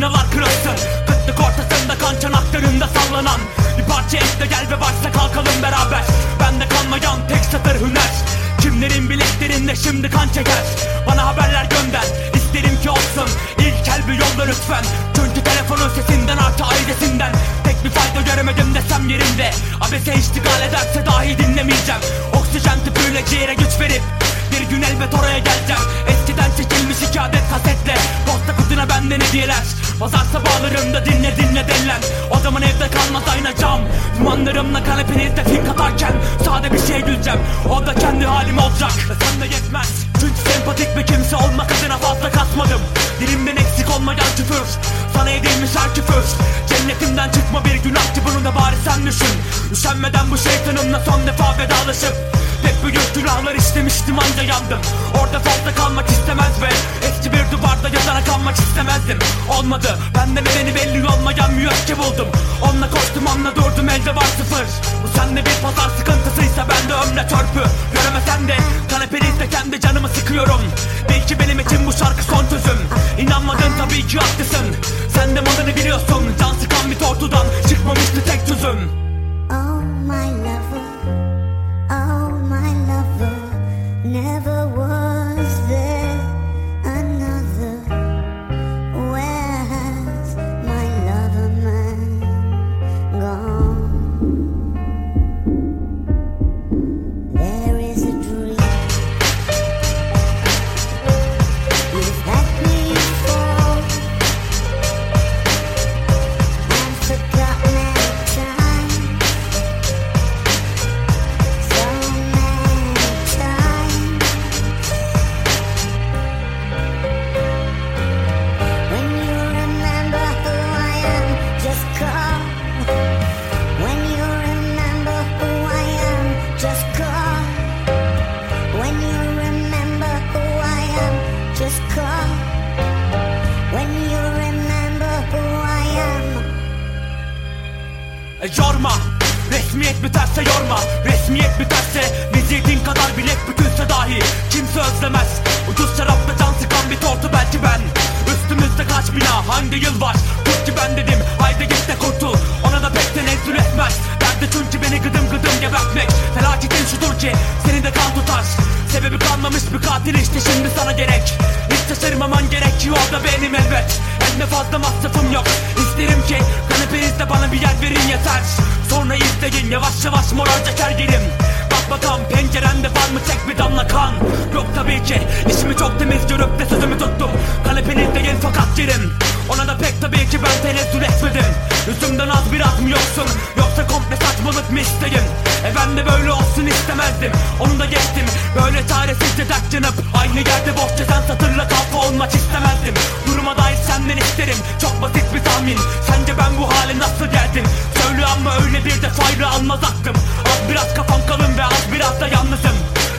aynalar kırılsın Kıtlık ortasında kan çanaklarında sallanan. Bir parça ekle gel ve başla kalkalım beraber. Bende kalmayan tek satır hüner. Kimlerin bileklerinde şimdi kan çeker? Bana haberler gönder. İsterim ki olsun. İlk el bir yolla lütfen. Çünkü telefonun sesinden artı ailesinden. Tek bir fayda göremedim desem yerimde Abese iştigal ederse dahi dinlemeyeceğim. Oksijen tüpüyle ciğere güç verip bir gün elbet oraya geleceğim. Eskiden çekilmiş iki adet kasetle Posta kutuna benden hediyeler. Pazar sabahlarında dinle dinle dellen O zaman evde kalmaz ayna cam. Dumanlarımla kanepenizde fink atarken Sade bir şey güleceğim. O da kendi halim olacak. Ve sen de yetmez. Çünkü sempatik bir kimse olmak adına fazla kasmadım. Dilimden eksik olmayan küfür. Sana edilmiş her küfür. Cennetimden çıkma bir günahtı bunu da bari sen düşün. Üşenmeden bu şeytanımla son defa vedalaşıp Hep büyük günahlar işlemiştim anca yandım. Orada fazla kalmak istemez ve Eski bir duvarda kalmak istemezdim. Olmadı. Bende nedeni belli olmayan müekke buldum Onunla koştum onunla durdum elde var sıfır. Bu sende bir pazar sıkıntısıysa bende ömre törpü Göremesen de kanepenizde kendi canımı sıkıyorum. Belki benim için bu şarkı son sözüm İnanmadın tabii ki haklısın. Sen de malını biliyorsun. Can sıkan bir tortudan çıkmamıştı tek tüzüm Oh my lover, oh my lover, never was E, Yorma. Resmiyet biterse yorma. Resmiyet biterse Vizitin kadar bilek bütünse dahi Kimse özlemez. Ucuz şarapla can sıkan bir tortu belki ben. Üstümüzde kaç bina hangi yıl var? Tut ki ben dedim haydi git de kurtul. Ona da pek tenezzül etmez. Derdi çünkü beni gıdım gıdım gebertmek. Felaketin şudur ki seni de kan tutar. Sebebi kalmamış bir katil işte şimdi sana gerek. Hiç şaşırmaman gerekiyor da benim elbet De fazla masrafım yok. İsterim ki kanepenizde bana bir yer verin yeter. Sonra izleyin yavaş yavaş moraracak her yerim Bak bakalım pencerende var mı tek bir damla kan? Yok tabii ki işimi çok temiz görüp de sözümü tuttum. Kanepenizde en fakat yerim. Ona da pek tabii ki ben tenezzül etmedim. Yüzümden az biraz mı yoksun? Yoksa komple saçmalık mı isteyin E ben de böyle olsun istemezdim. Onu da geçtim. Böyle çaresizce dert yanıp Aynı yerde boş gezen satırla kafa olmak istemezdim isterim Çok basit bir tahmin. Sence ben bu hale nasıl geldim? Söyle ama öyle bir defayla almaz aklım. Az biraz kafam kalın ve az biraz da yalnızım.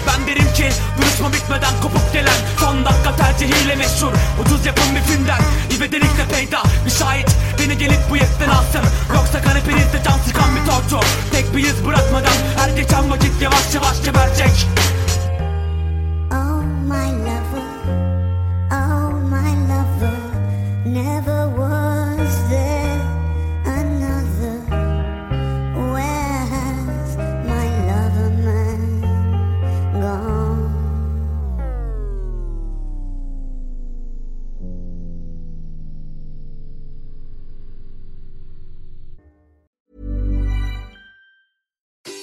Ben derim ki duruşma bitmeden kopup gelen Son dakika tercihiyle meşhur. Ucuz yapım bir filmden